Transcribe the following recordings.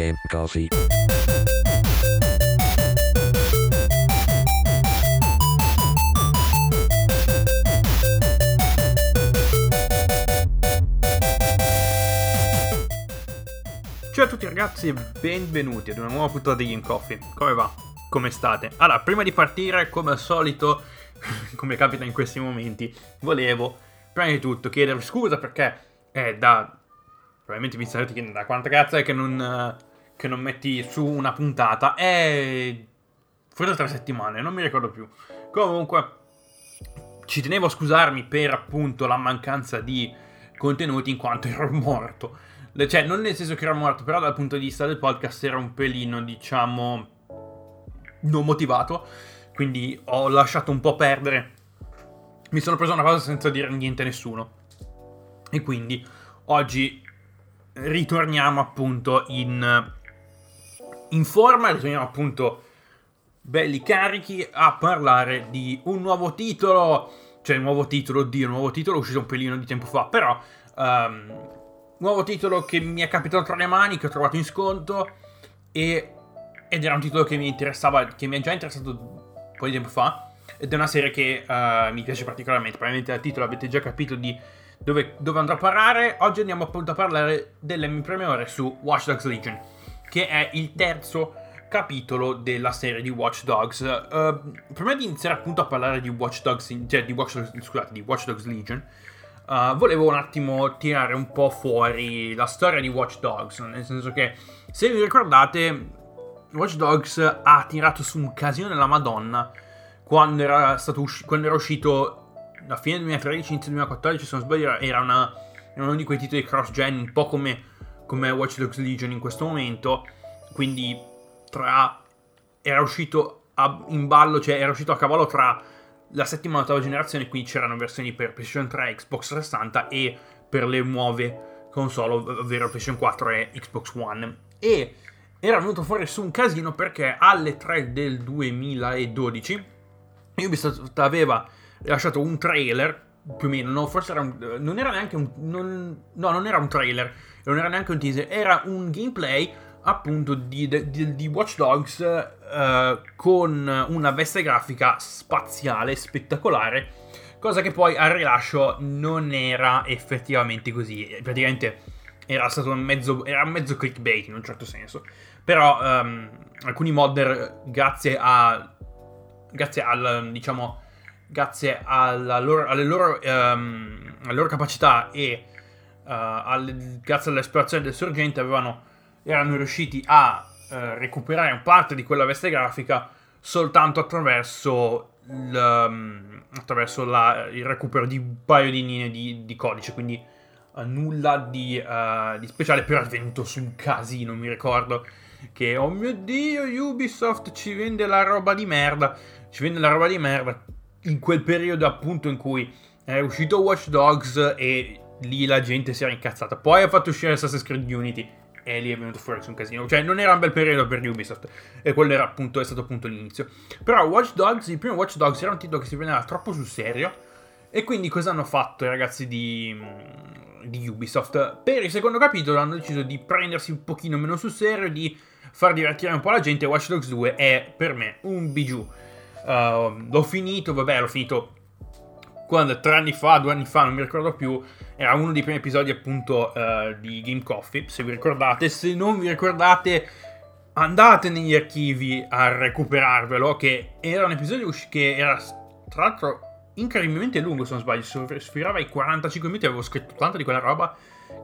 Game Coffee. Ciao a tutti ragazzi e benvenuti ad una nuova puntata di Game Coffee. Come va? Come state? Allora, prima di partire, come al solito, come capita in questi momenti, volevo prima di tutto chiedervi scusa perché è da... Probabilmente mi starete chiedendo da quanta cazzo è che non, eh, che non metti su una puntata. È... Forse tre settimane, non mi ricordo più. Comunque, ci tenevo a scusarmi per appunto la mancanza di contenuti in quanto ero morto. Cioè, non nel senso che ero morto, però dal punto di vista del podcast era un pelino, diciamo, non motivato. Quindi ho lasciato un po' perdere. Mi sono preso una pausa senza dire niente a nessuno. E quindi oggi ritorniamo appunto in, in forma, ritorniamo appunto belli carichi a parlare di un nuovo titolo. Cioè, un nuovo titolo, oddio, un nuovo titolo uscito un pelino di tempo fa, però... ehm, nuovo titolo che mi è capitato tra le mani, che ho trovato in sconto e, ed era un titolo che mi interessava, che mi è già interessato un po' di tempo fa ed è una serie che eh, mi piace particolarmente, probabilmente dal titolo avete già capito di dove, dove andrò a parare. Oggi andiamo appunto a parlare delle mie ore su Watch Dogs Legion, che è il terzo capitolo della serie di Watch Dogs. Eh, prima di iniziare appunto a parlare di Watch Dogs, cioè di Watch Dogs, scusate, di Watch Dogs Legion, Uh, volevo un attimo tirare un po' fuori la storia di Watch Dogs, nel senso che se vi ricordate Watch Dogs ha tirato su un casino della Madonna quando era, stato usci- quando era uscito a fine 2013, inizio 2014, se non sbaglio era, una, era uno di quei titoli cross-gen, un po' come, come Watch Dogs Legion in questo momento, quindi tra... era uscito a- in ballo, cioè era uscito a cavallo tra la settima e l'ottava generazione, quindi c'erano versioni per PlayStation 3, Xbox 360 e per le nuove console, ov- ovvero PlayStation 4 e Xbox One. E era venuto fuori su un casino perché alle 3 del 2012 Ubisoft aveva lasciato un trailer, più o meno, no, forse era un, non era neanche un, non, no, non era un trailer, non era neanche un teaser, era un gameplay appunto di, di, di Watch Dogs eh, con una veste grafica spaziale, spettacolare, cosa che poi al rilascio non era effettivamente così, praticamente era stato un mezzo, era mezzo clickbait in un certo senso, però ehm, alcuni modder grazie a, grazie al, diciamo, grazie loro, alle, loro, ehm, alle loro capacità e uh, alle, grazie all'esplorazione del sorgente avevano erano riusciti a eh, recuperare parte di quella veste grafica soltanto attraverso, um, attraverso la, il recupero di un paio di linee di, di codice, quindi eh, nulla di, eh, di speciale, però è venuto su un casino, mi ricordo che oh mio dio Ubisoft ci vende la roba di merda, ci vende la roba di merda in quel periodo appunto in cui è uscito Watch Dogs e lì la gente si era incazzata. Poi ha fatto uscire Assassin's Creed Unity e lì è venuto fuori un casino. Cioè, non era un bel periodo per Ubisoft. E quello era appunto, è stato appunto l'inizio. Però Watch Dogs, il primo Watch Dogs era un titolo che si prendeva troppo sul serio. E quindi cosa hanno fatto i ragazzi di, di Ubisoft? Per il secondo capitolo hanno deciso di prendersi un pochino meno sul serio, di far divertire un po' la gente. Watch Dogs 2 è per me un bijou. Uh, l'ho finito, vabbè, l'ho finito quando tre anni fa, due anni fa, non mi ricordo più, era uno dei primi episodi appunto uh, di Game Coffee, se vi ricordate. Se non vi ricordate, andate negli archivi a recuperarvelo, che era un episodio che era, tra l'altro, incredibilmente lungo, se non sbaglio, sfirava i 45 minuti, avevo scritto tanta di quella roba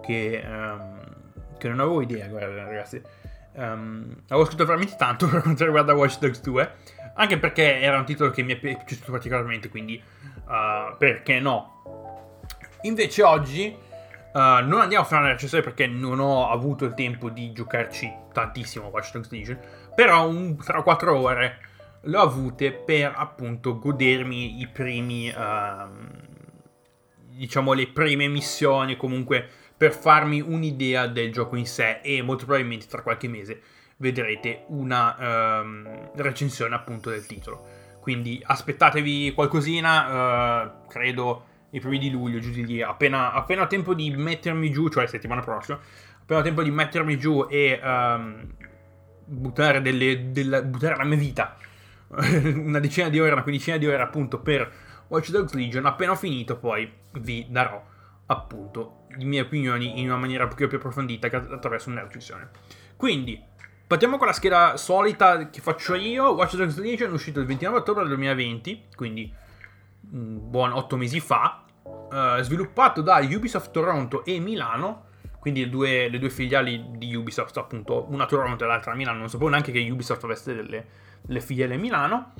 che, um, che non avevo idea, guarda, ragazzi. Um, avevo scritto veramente tanto per quanto riguarda Watch Dogs 2, anche perché era un titolo che mi è piaciuto particolarmente, quindi uh, perché no? Invece oggi uh, non andiamo a fare una recensione perché non ho avuto il tempo di giocarci tantissimo Watch Dogs Legion, però un, tra 4 ore le ho avute per appunto godermi i primi, uh, diciamo le prime missioni, comunque per farmi un'idea del gioco in sé e molto probabilmente tra qualche mese vedrete una um, recensione appunto del titolo. Quindi aspettatevi qualcosina, uh, credo i primi di luglio, giù di lì, appena, appena tempo di mettermi giù, cioè settimana prossima, ho tempo di mettermi giù e um, buttare, delle, della, buttare la mia vita una decina di ore, una quindicina di ore appunto per Watch Dogs Legion. Appena ho finito, poi vi darò appunto le mie opinioni in una maniera più, più approfondita attraverso una recensione. Quindi, partiamo con la scheda solita che faccio io. Watch Dogs Legion è uscito il 29 ottobre del 2020, quindi un buon 8 mesi fa. Uh, sviluppato da Ubisoft Toronto e Milano quindi le due, le due, filiali di Ubisoft, appunto, una a Toronto e l'altra a Milano. Non sapevo neanche che Ubisoft avesse delle, delle filiali a Milano.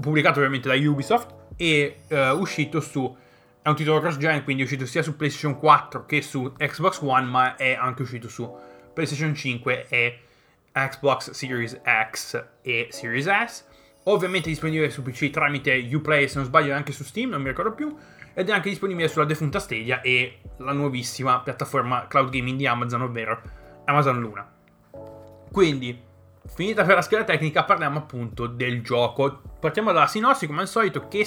Pubblicato ovviamente da Ubisoft e uh, uscito su. È un titolo cross-gen, quindi è uscito sia su PlayStation 4 che su Xbox One, ma è anche uscito su PlayStation 5 e Xbox Series X e Series S. Ovviamente disponibile su PC tramite Uplay, se non sbaglio, e anche su Steam, non mi ricordo più ed è anche disponibile sulla defunta Stadia e la nuovissima piattaforma cloud gaming di Amazon, ovvero Amazon Luna. Quindi, finita per la scheda tecnica, parliamo appunto del gioco. Partiamo dalla sinossi, come al solito, che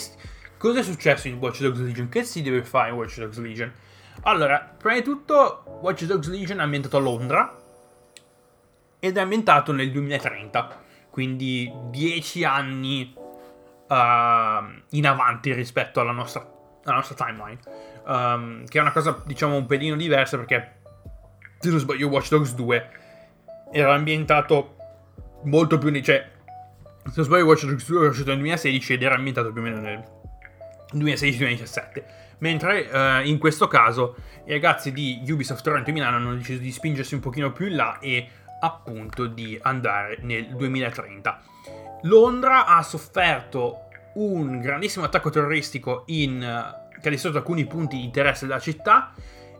cosa è successo in Watch Dogs Legion? Che si deve fare in Watch Dogs Legion? Allora, prima di tutto, Watch Dogs Legion è ambientato a Londra ed è ambientato nel 2030, quindi 10 anni uh, in avanti rispetto alla nostra la nostra timeline. Um, che è una cosa, diciamo, un pelino diversa perché, se non sbaglio, Watch Dogs 2 era ambientato molto più... Cioè, se non sbaglio, Watch Dogs 2 era uscito nel 2016 ed era ambientato più o meno nel 2016-2017. Mentre uh, in questo caso i ragazzi di Ubisoft Toronto e Milano hanno deciso di spingersi un pochino più in là e appunto di andare nel 2030. Londra ha sofferto un grandissimo attacco terroristico in, che ha distrutto alcuni punti di interesse della città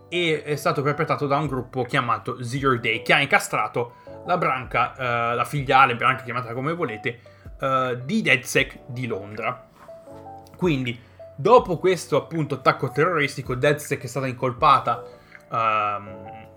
e è stato perpetrato da un gruppo chiamato Zero Day che ha incastrato la branca, eh, la filiale, branca chiamata come volete, eh, di DedSec di Londra. Quindi, dopo questo appunto attacco terroristico, DedSec è stata incolpata ehm,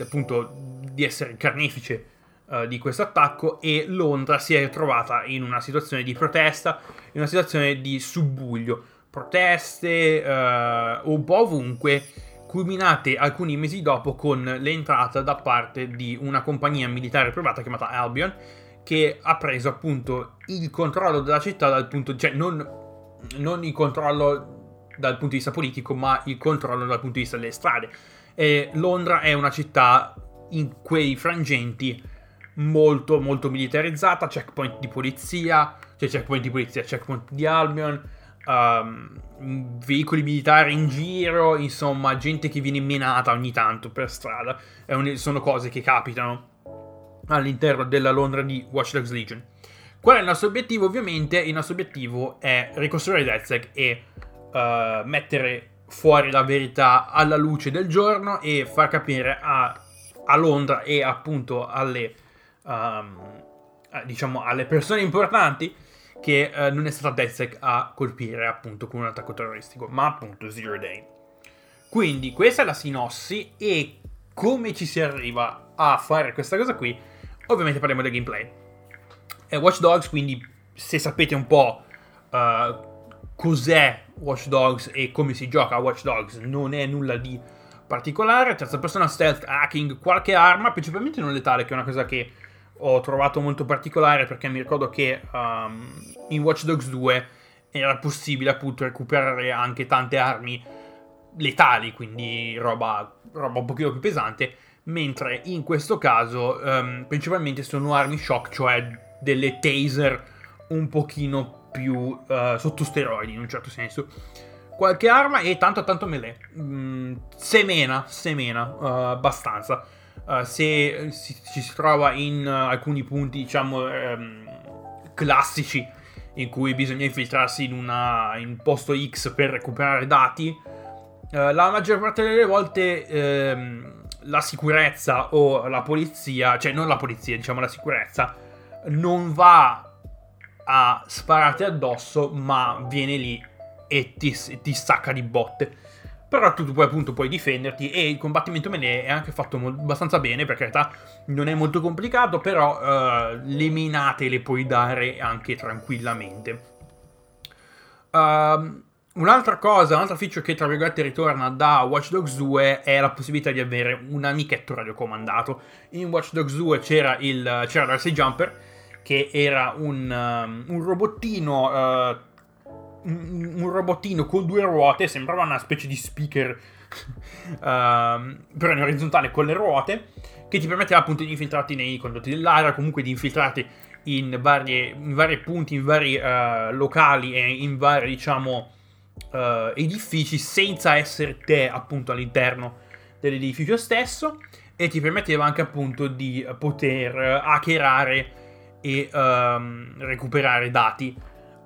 appunto di essere carnefice uh, di questo attacco e Londra si è ritrovata in una situazione di protesta, in una situazione di subbuglio. Proteste uh, un po' ovunque, culminate alcuni mesi dopo con l'entrata da parte di una compagnia militare privata chiamata Albion che ha preso appunto il controllo della città dal punto cioè non, non il controllo dal punto di vista politico ma il controllo dal punto di vista delle strade e Londra è una città in quei frangenti molto molto militarizzata, checkpoint di polizia, cioè checkpoint di polizia, checkpoint di Albion, um, veicoli militari in giro, insomma gente che viene menata ogni tanto per strada, un, sono cose che capitano all'interno della Londra di Watch Dogs Legion. Qual è il nostro obiettivo? Ovviamente il nostro obiettivo è ricostruire DedSec e uh, mettere fuori la verità alla luce del giorno e far capire a, a Londra e appunto alle um, diciamo alle persone importanti che uh, non è stata DedSec a colpire appunto con un attacco terroristico, ma appunto Zero Day. Quindi questa è la sinossi e come ci si arriva a fare questa cosa qui, ovviamente parliamo del gameplay. È Watch Dogs, quindi se sapete un po' uh, cos'è Watch Dogs e come si gioca a Watch Dogs, non è nulla di particolare. Terza persona, stealth, hacking, qualche arma, principalmente non letale, che è una cosa che ho trovato molto particolare perché mi ricordo che um, in Watch Dogs 2 era possibile appunto recuperare anche tante armi letali, quindi roba, roba un pochino più pesante, mentre in questo caso um, principalmente sono armi shock, cioè delle taser un pochino più uh, sotto steroidi in un certo senso. Qualche arma e tanto tanto melee. Mm, semena, semena, uh, abbastanza. Uh, se si, ci si trova in uh, alcuni punti, diciamo, um, classici in cui bisogna infiltrarsi in, una, in posto X per recuperare dati, la maggior parte delle volte um, la sicurezza o la polizia, cioè non la polizia, diciamo la sicurezza, non va a spararti addosso, ma viene lì e ti, ti stacca di botte. Però tu, poi appunto puoi difenderti e il combattimento melee è anche fatto mo- abbastanza bene, per carità non è molto complicato, però uh, le minate le puoi dare anche tranquillamente. Uh, Un'altra cosa, un'altra feature che tra virgolette ritorna da Watch Dogs 2 è la possibilità di avere un amichetto radiocomandato. In Watch Dogs 2 c'era il c'era l'RC Jumper che era un, um, un robottino uh, un, robottino con due ruote, sembrava una specie di speaker uh, però in orizzontale con le ruote che ti permetteva appunto di infiltrarti nei condotti dell'aria, comunque di infiltrarti in, varie, in vari punti, in vari uh, locali e in vari diciamo uh, edifici senza essere te appunto all'interno dell'edificio stesso e ti permetteva anche appunto di poter hackerare e um, recuperare dati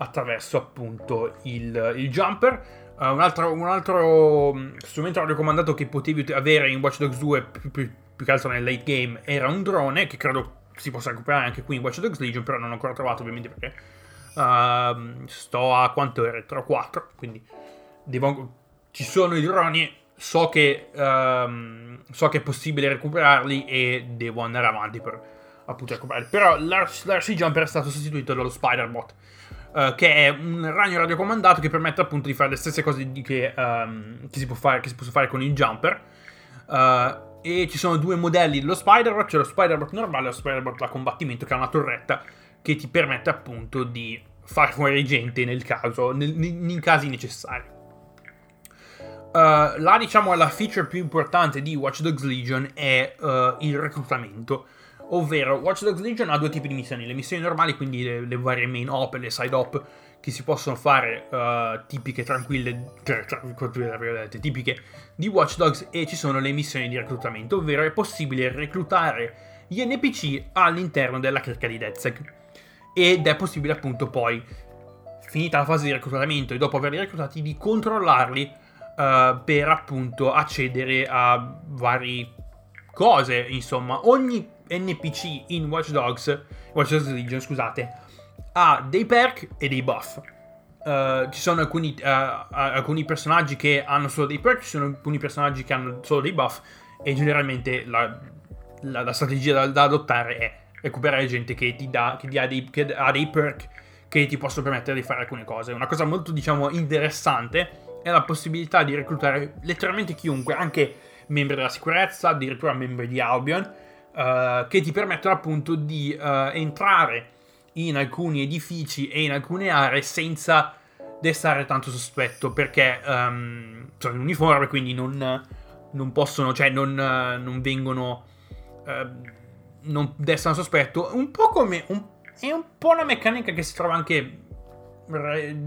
attraverso appunto il, il jumper. Uh, un, altro, un, altro, mm, strumento radiocomandato che potevi avere in Watch Dogs 2 più, più, più, che altro nel late game era un drone che credo si possa recuperare anche qui in Watch Dogs Legion però non ho ancora trovato ovviamente perché uh, sto a quanto ore? 3 o 4 quindi devo, ci sono i droni, so che, um, so che è possibile recuperarli e devo andare avanti per appunto recuperarli. Però l'RC Jumper è stato sostituito dallo Spider-Bot, uh, che è un ragno radiocomandato che permette appunto di fare le stesse cose che, um, che, si, può fare, si fare con il Jumper. Uh, e ci sono due modelli dello Spider-Bot, c'è lo Spider-Bot normale e lo Spider-Bot da combattimento che ha una torretta che ti permette appunto di far fuori gente nel caso, nel, in casi necessari. Uh, la diciamo la feature più importante di Watch Dogs Legion è il reclutamento. Ovvero, Watch Dogs Legion ha due tipi di missioni: le missioni normali, quindi le, le varie main op e le side op, che si possono fare uh, tipiche, tranquille, tra, tra, tra, tipiche di Watch Dogs, e ci sono le missioni di reclutamento, ovvero è possibile reclutare gli NPC all'interno della cricca di DedSec. Ed è possibile appunto poi, finita la fase di reclutamento e dopo averli reclutati, di controllarli uh, per appunto accedere a varie cose. Insomma, ogni NPC in Watch Dogs, Watch Dogs Legion, scusate, ha dei perk e dei buff. Uh, ci sono alcuni, uh, alcuni, personaggi che hanno solo dei perk, ci sono alcuni personaggi che hanno solo dei buff e generalmente la, la, la strategia da, da, adottare è recuperare gente che ti dà, che ha, dei, che ha dei perk che ti possono permettere di fare alcune cose. Una cosa molto, diciamo, interessante è la possibilità di reclutare letteralmente chiunque, anche membri della sicurezza, addirittura membri di Albion, uh, che ti permettono appunto di uh, entrare in alcuni edifici e in alcune aree senza destare tanto sospetto, perché um, sono in uniforme, quindi non, non possono, cioè non, uh, non vengono... non destano sospetto, un po' come... Un, è un po' una meccanica che si trova anche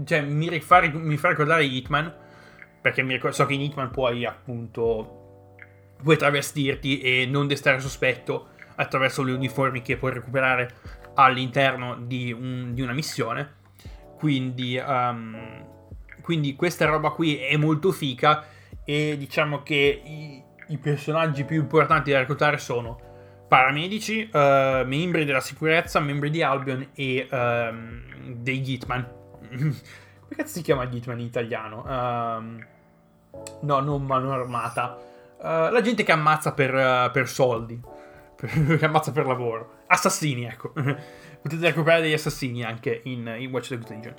cioè, mi, rifà, mi fa ricordare Hitman, perché mi ricordo, so che in Hitman puoi appunto puoi travestirti e non destare sospetto attraverso le uniformi che puoi recuperare all'interno di, un, di una missione. Quindi, um, quindi questa roba qui è molto fica e diciamo che i, i personaggi più importanti da reclutare sono paramedici, uh, membri della sicurezza, membri di Albion e um, dei. Come cazzo si chiama Hitman in italiano? Um, No, non mano armata. Uh, la gente che ammazza per, uh, per soldi. che ammazza per lavoro. Assassini, ecco. Potete recuperare degli assassini anche in, in Watch Dogs Legion.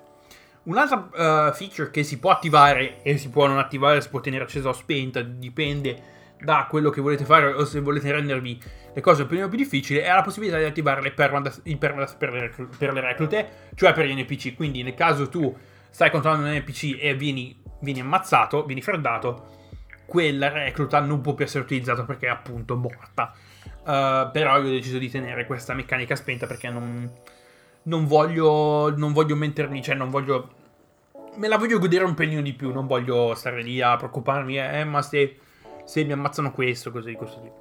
Un'altra uh, feature che si può attivare e si può non attivare, si può tenere accesa o spenta, dipende da quello che volete fare o se volete rendervi le cose un po' più difficili, è la possibilità di attivare le permadas, il permadas per le, per le reclute, cioè per gli NPC. Quindi nel caso tu stai controllando un NPC e vieni vieni ammazzato, vieni freddato, quella recluta non può più essere utilizzata perché è appunto morta. Uh, però io ho deciso di tenere questa meccanica spenta perché non, non voglio, non voglio mettermi, cioè non voglio... Me la voglio godere un pelino di più, non voglio stare lì a preoccuparmi, eh, ma se, se mi ammazzano questo, così, così.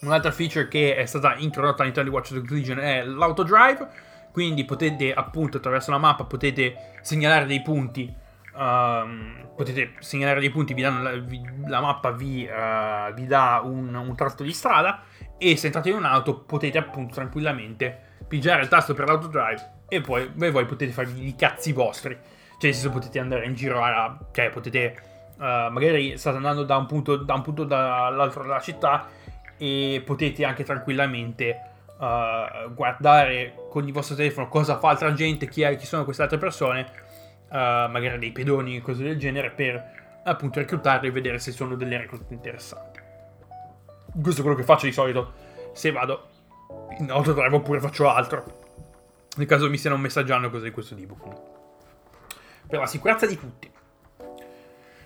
Un'altra feature che è stata introdotta all'interno di Watch Dogs Legion è l'autodrive, quindi potete appunto attraverso la mappa potete segnalare dei punti Uh, potete segnalare dei punti, vi danno la, vi, la mappa vi, uh, vi dà un, un, tratto di strada e se entrate in un'auto potete appunto tranquillamente pigiare il tasto per l'autodrive e poi beh, voi potete farvi i cazzi vostri. Cioè, senso potete andare in giro a... cioè potete... Uh, magari state andando da un punto, da un punto dall'altro della città e potete anche tranquillamente uh, guardare con il vostro telefono cosa fa altra gente, chi, è, chi sono queste altre persone magari dei pedoni e cose del genere per appunto reclutarli e vedere se sono delle reclute interessanti. Questo è quello che faccio di solito se vado in autodrive oppure faccio altro. Nel caso mi stiano messaggiando cose di questo tipo. Per la sicurezza di tutti.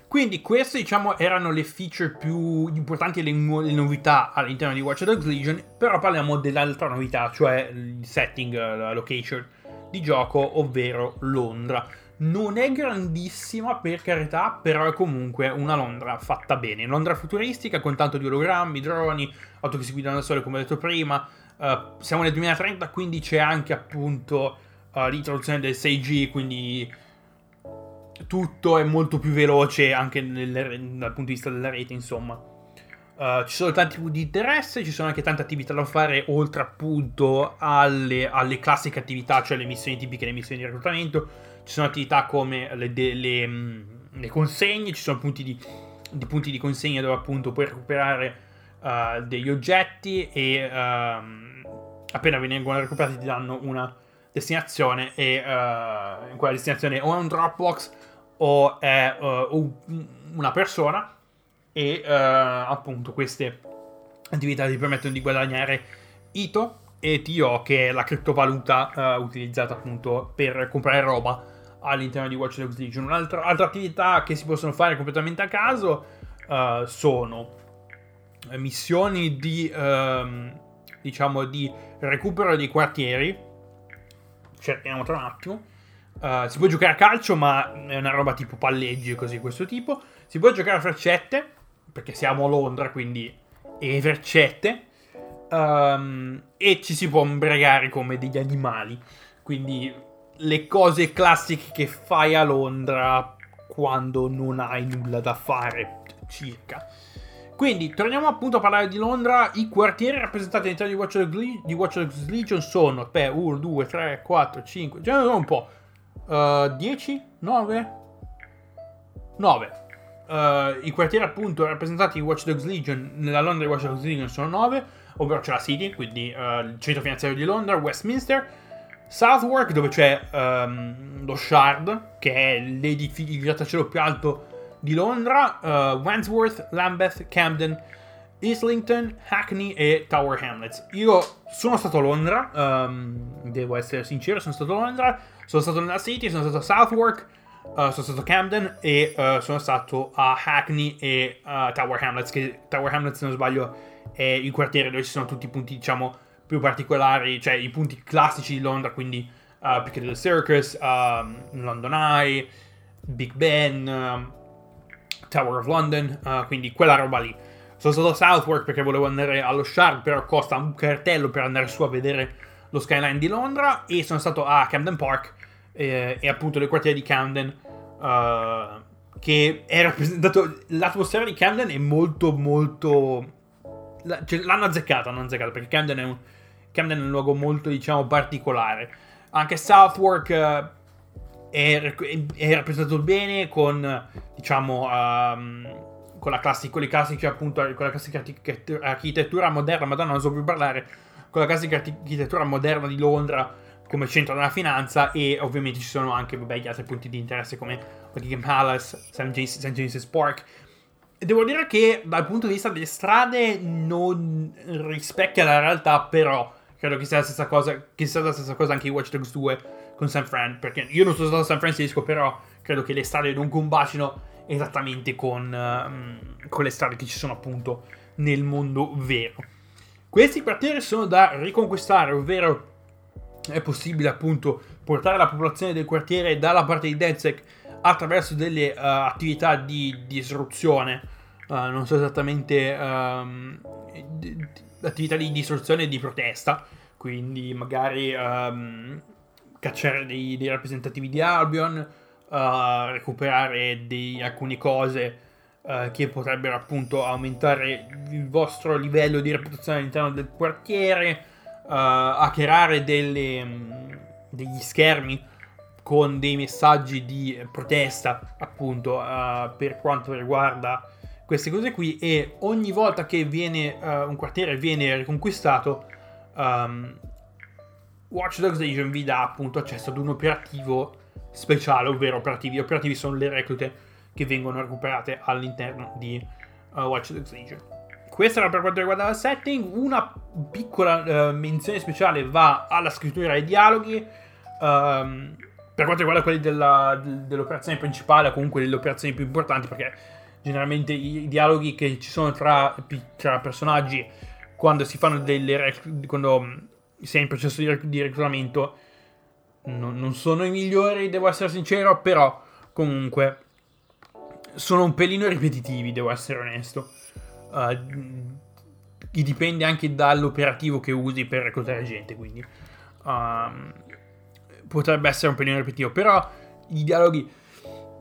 Quindi queste diciamo erano le feature più importanti e le, nu- le, novità all'interno di Watch Dogs Legion, però parliamo dell'altra novità, cioè il setting, la location di gioco, ovvero Londra. Non è grandissima per carità, però è comunque una Londra fatta bene. Londra futuristica con tanto di ologrammi, droni, auto che si guidano da sole come ho detto prima. Uh, siamo nel 2030, quindi c'è anche appunto uh, l'introduzione del 6G, quindi tutto è molto più veloce anche nel, dal punto di vista della rete, insomma. Uh, ci sono tanti punti di interesse, ci sono anche tante attività da fare, oltre appunto alle, alle, classiche attività, cioè le missioni tipiche, le missioni di reclutamento. Ci sono attività come le, le, mm, le consegne, ci sono punti di, di, punti di, consegna dove appunto puoi recuperare uh, degli oggetti e uh, appena vengono recuperati ti danno una destinazione e uh, in quella destinazione o è un Dropbox o è uh, una persona e uh, appunto queste attività ti permettono di guadagnare ITO e TO che è la criptovaluta utilizzata appunto per comprare roba all'interno di Watch Dogs Legion. Un'altra altra attività che si possono fare completamente a caso sono missioni di um, diciamo di recupero dei quartieri cerchiamo tra un attimo. Uh, si può giocare a calcio, ma è una roba tipo palleggi e così questo tipo. Si può giocare a freccette, perché siamo a Londra, quindi e freccette. Um, e ci si può imbregare come degli animali. Quindi le cose classiche che fai a Londra quando non hai nulla da fare, circa. Quindi, torniamo appunto a parlare di Londra. I quartieri rappresentati all'interno di Watch Dogs, di Watch Dogs Legion sono 1, 2, 3, 4, 5, già non un po'. Uh, 10? 9? 9. Uh, I quartieri appunto rappresentati in Watch Dogs Legion nella Londra di Watch Dogs Legion sono 9, ovvero c'è la City, quindi uh, il centro finanziario di Londra, Westminster, Southwark dove c'è um, lo Shard, che è l'edificio, il grattacielo più alto di Londra, uh, Wandsworth, Lambeth, Camden, Islington, Hackney e Tower Hamlets. Io sono stato a Londra, um, devo essere sincero, sono stato a Londra, sono stato nella City, sono stato a Southwark, uh, sono stato a Camden e uh, sono stato a Hackney e uh, Tower Hamlets, che Tower Hamlets se non sbaglio è il quartiere dove ci sono tutti i punti diciamo più particolari, cioè i punti classici di Londra, quindi uh, Piccadilly Circus, um, London Eye, Big Ben, um, Tower of London, uh, quindi quella roba lì. Sono stato a Southwark perché volevo andare allo Shard, però costa un cartello per andare su a vedere lo skyline di Londra. E sono stato a Camden Park eh, e appunto le quartiere di Camden. Uh, che è rappresentato. L'atmosfera di Camden è molto, molto. Cioè, l'hanno azzeccata, hanno azzeccato perché Camden è un, Camden è un luogo molto, diciamo, particolare. Anche Southwark. Uh, è, è, rappresentato bene con, diciamo, um, con, la classica, con le classiche, appunto, con la classica architettura moderna, madonna non so più parlare, con la classica architettura moderna di Londra come centro della finanza e ovviamente ci sono anche vabbè, gli altri punti di interesse come Buckingham Palace, St. James, St. James's Park. E devo dire che dal punto di vista delle strade non rispecchia la realtà, però credo che sia la stessa cosa, che sia la stessa cosa anche in Watch Dogs 2 con San Fran, perché io non sono stato a San Francisco, però credo che le strade non combacino esattamente con, um, con le strade che ci sono appunto nel mondo vero. Questi quartieri sono da riconquistare, ovvero è possibile appunto portare la popolazione del quartiere dalla parte di Denzek attraverso delle uh, attività di disruzione, uh, non so esattamente um, attività di distruzione e di protesta, quindi magari um, cacciare dei, dei rappresentativi di Albion, uh, recuperare dei, alcune cose uh, che potrebbero appunto aumentare il vostro livello di reputazione all'interno del quartiere, uh, hackerare delle, um, degli schermi con dei messaggi di protesta appunto per quanto riguarda queste cose qui e ogni volta che viene, uh, un quartiere viene riconquistato um, Watch Dogs Legion vi dà appunto accesso ad un operativo speciale, ovvero operativi. Operativi sono le reclute che vengono recuperate all'interno di uh, Watch Dogs Legion. Questa era per quanto riguarda il setting. Una piccola uh, menzione speciale va alla scrittura e ai dialoghi. Um, per quanto riguarda quelli della, dell'operazione principale, o comunque delle operazioni più importanti, perché generalmente i dialoghi che ci sono tra, tra personaggi quando si fanno delle quando si è in processo di, di reclutamento non, non sono i migliori, devo essere sincero, però comunque sono un pelino ripetitivi, devo essere onesto. Uh, dipende anche dall'operativo che usi per reclutare gente, quindi uh, potrebbe essere un pelino ripetitivo, però i dialoghi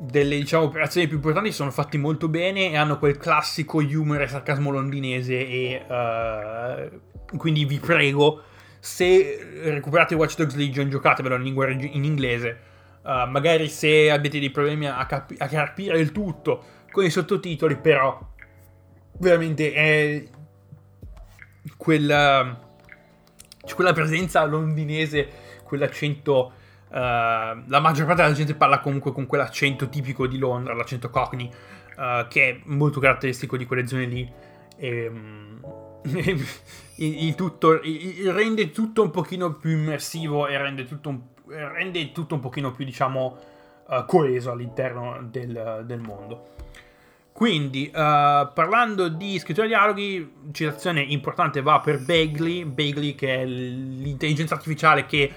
delle diciamo, operazioni più importanti sono fatti molto bene e hanno quel classico humor e sarcasmo londinese e uh, quindi vi prego se recuperate Watch Dogs Legion giocatevelo in lingua in inglese. Uh, magari se avete dei problemi a, capi- a capire il tutto con i sottotitoli però veramente è quella, quella presenza londinese quell'accento la maggior parte della gente parla comunque con quell'accento tipico di Londra, l'accento cockney, uh, che è molto caratteristico di quelle zone lì. E, um, il, il, tutto, il, rende tutto un pochino più immersivo e rende tutto un, rende tutto un pochino più, diciamo, uh, coeso all'interno del, del mondo. Quindi, parlando di scrittura dialoghi, citazione importante va per Bagley, Bagley che è l'intelligenza artificiale che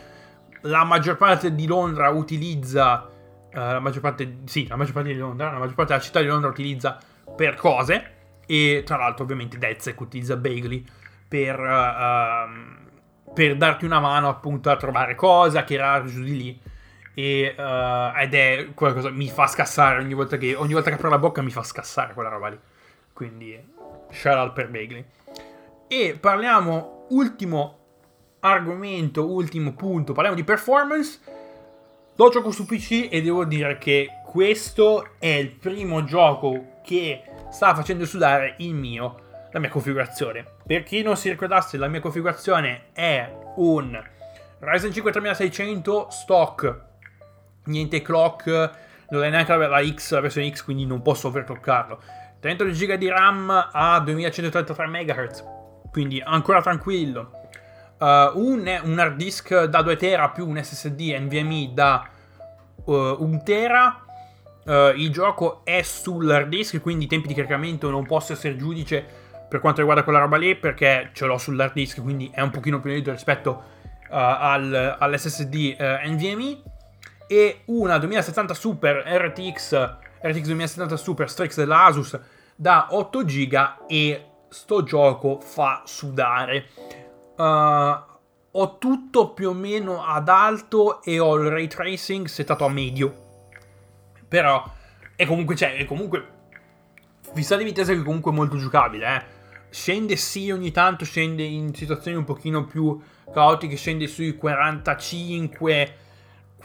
la maggior parte di Londra utilizza, uh, la maggior parte, sì, la maggior parte di Londra, la maggior parte della città di Londra utilizza per cose, e tra l'altro ovviamente Dezek utilizza Bagley per, uh, per darti una mano appunto a trovare cose, a tirare giù di lì. E, uh, ed è qualcosa mi fa scassare ogni volta che ogni volta che apro la bocca mi fa scassare quella roba lì. Quindi shout out per Bagley. E parliamo ultimo argomento, ultimo punto, parliamo di performance. Lo gioco su PC e devo dire che questo è il primo gioco che sta facendo sudare il mio, la mia configurazione. Per chi non si ricordasse, la mia configurazione è un Ryzen 5 3600 stock, niente clock, non è neanche la X, la versione X, quindi non posso overclockarlo. 32 GB di RAM a 2133 MHz, quindi ancora tranquillo uh, un, un, hard disk da 2 tera più un SSD NVMe da uh, 1 tera. Uh, il gioco è sull'hard disk, quindi i tempi di caricamento non posso essere giudice per quanto riguarda quella roba lì, perché ce l'ho sull'hard disk, quindi è un pochino più lento rispetto al, all'SSD NVMe. E una 2070 Super RTX, RTX 2070 Super Strix dell'Asus da 8 GB e sto gioco fa sudare. Uh, ho tutto più o meno ad alto e ho il ray tracing settato a medio. Però è comunque, cioè, è comunque... Fissatevi tesa che è comunque molto giocabile, eh. Scende sì ogni tanto, scende in situazioni un pochino più caotiche, scende sui 45...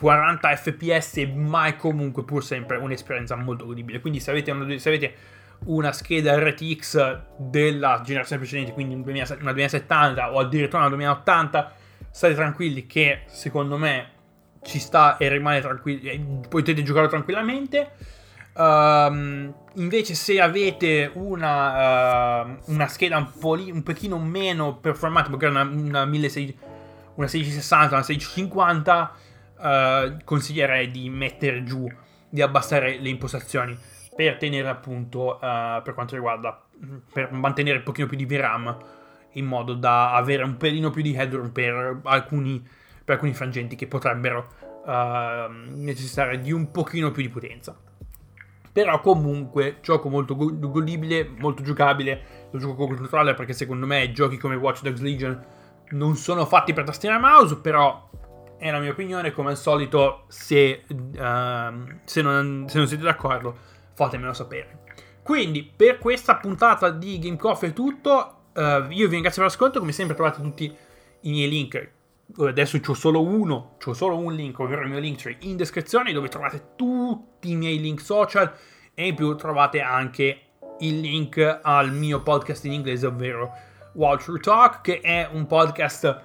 40 fps, ma è comunque pur sempre un'esperienza molto godibile. Quindi se avete, se avete una scheda RTX della generazione precedente, quindi una 2070 o addirittura una 2080, state tranquilli che secondo me ci sta e rimane tranquilli, potete giocare tranquillamente. Um, invece se avete una, uh, una scheda un, po li, un pochino meno performante, magari una, una, 1600, una 1660, una 1650, uh, consiglierei di mettere giù, di abbassare le impostazioni per tenere appunto uh, per quanto riguarda per mantenere un pochino più di VRAM in modo da avere un pelino più di headroom per alcuni, per alcuni frangenti che potrebbero uh, necessitare di un pochino più di potenza. Però comunque gioco molto godibile molto giocabile. Lo gioco con controller perché secondo me giochi come Watch Dogs Legion non sono fatti per tastiera e mouse però è la mia opinione. Come al solito se, uh, se, non, se non siete d'accordo fatemelo sapere. Quindi, per questa puntata di Game Coffee è tutto. Uh, io vi ringrazio per l'ascolto. Come sempre, trovate tutti i miei link. Adesso c'ho solo uno, c'ho solo un link, ovvero il mio link tree in descrizione, dove trovate tutti i miei link social. E in più trovate anche il link al mio podcast in inglese, ovvero Walter Talk, che è un podcast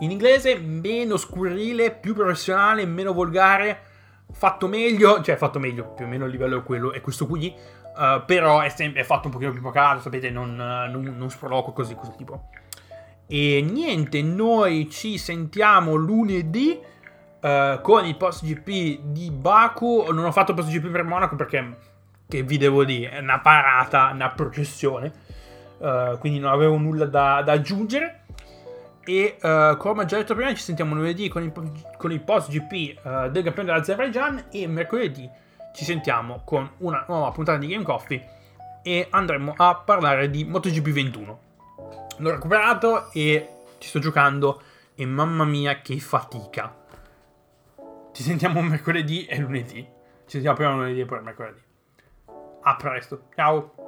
in inglese meno scurrile, più professionale, meno volgare fatto meglio, cioè fatto meglio, più o meno il livello è quello, è questo qui, uh, però è, sempre, è, fatto un pochino più pocato, sapete, non, non, non sproloco così, così tipo. E niente, noi ci sentiamo lunedì uh, con il post GP di Baku. Non ho fatto post GP per Monaco perché, che vi devo dire, è una parata, una processione. Uh, quindi non avevo nulla da, da aggiungere. E uh, come ho già detto prima, ci sentiamo lunedì con il, con il post GP uh, del campione dell'Azerbaijan. E mercoledì ci sentiamo con una nuova puntata di Game Coffee. E andremo a parlare di MotoGP 21 l'ho recuperato e ci sto giocando e mamma mia che fatica. Ci sentiamo mercoledì e lunedì. Ci sentiamo prima lunedì e poi mercoledì. A presto. Ciao.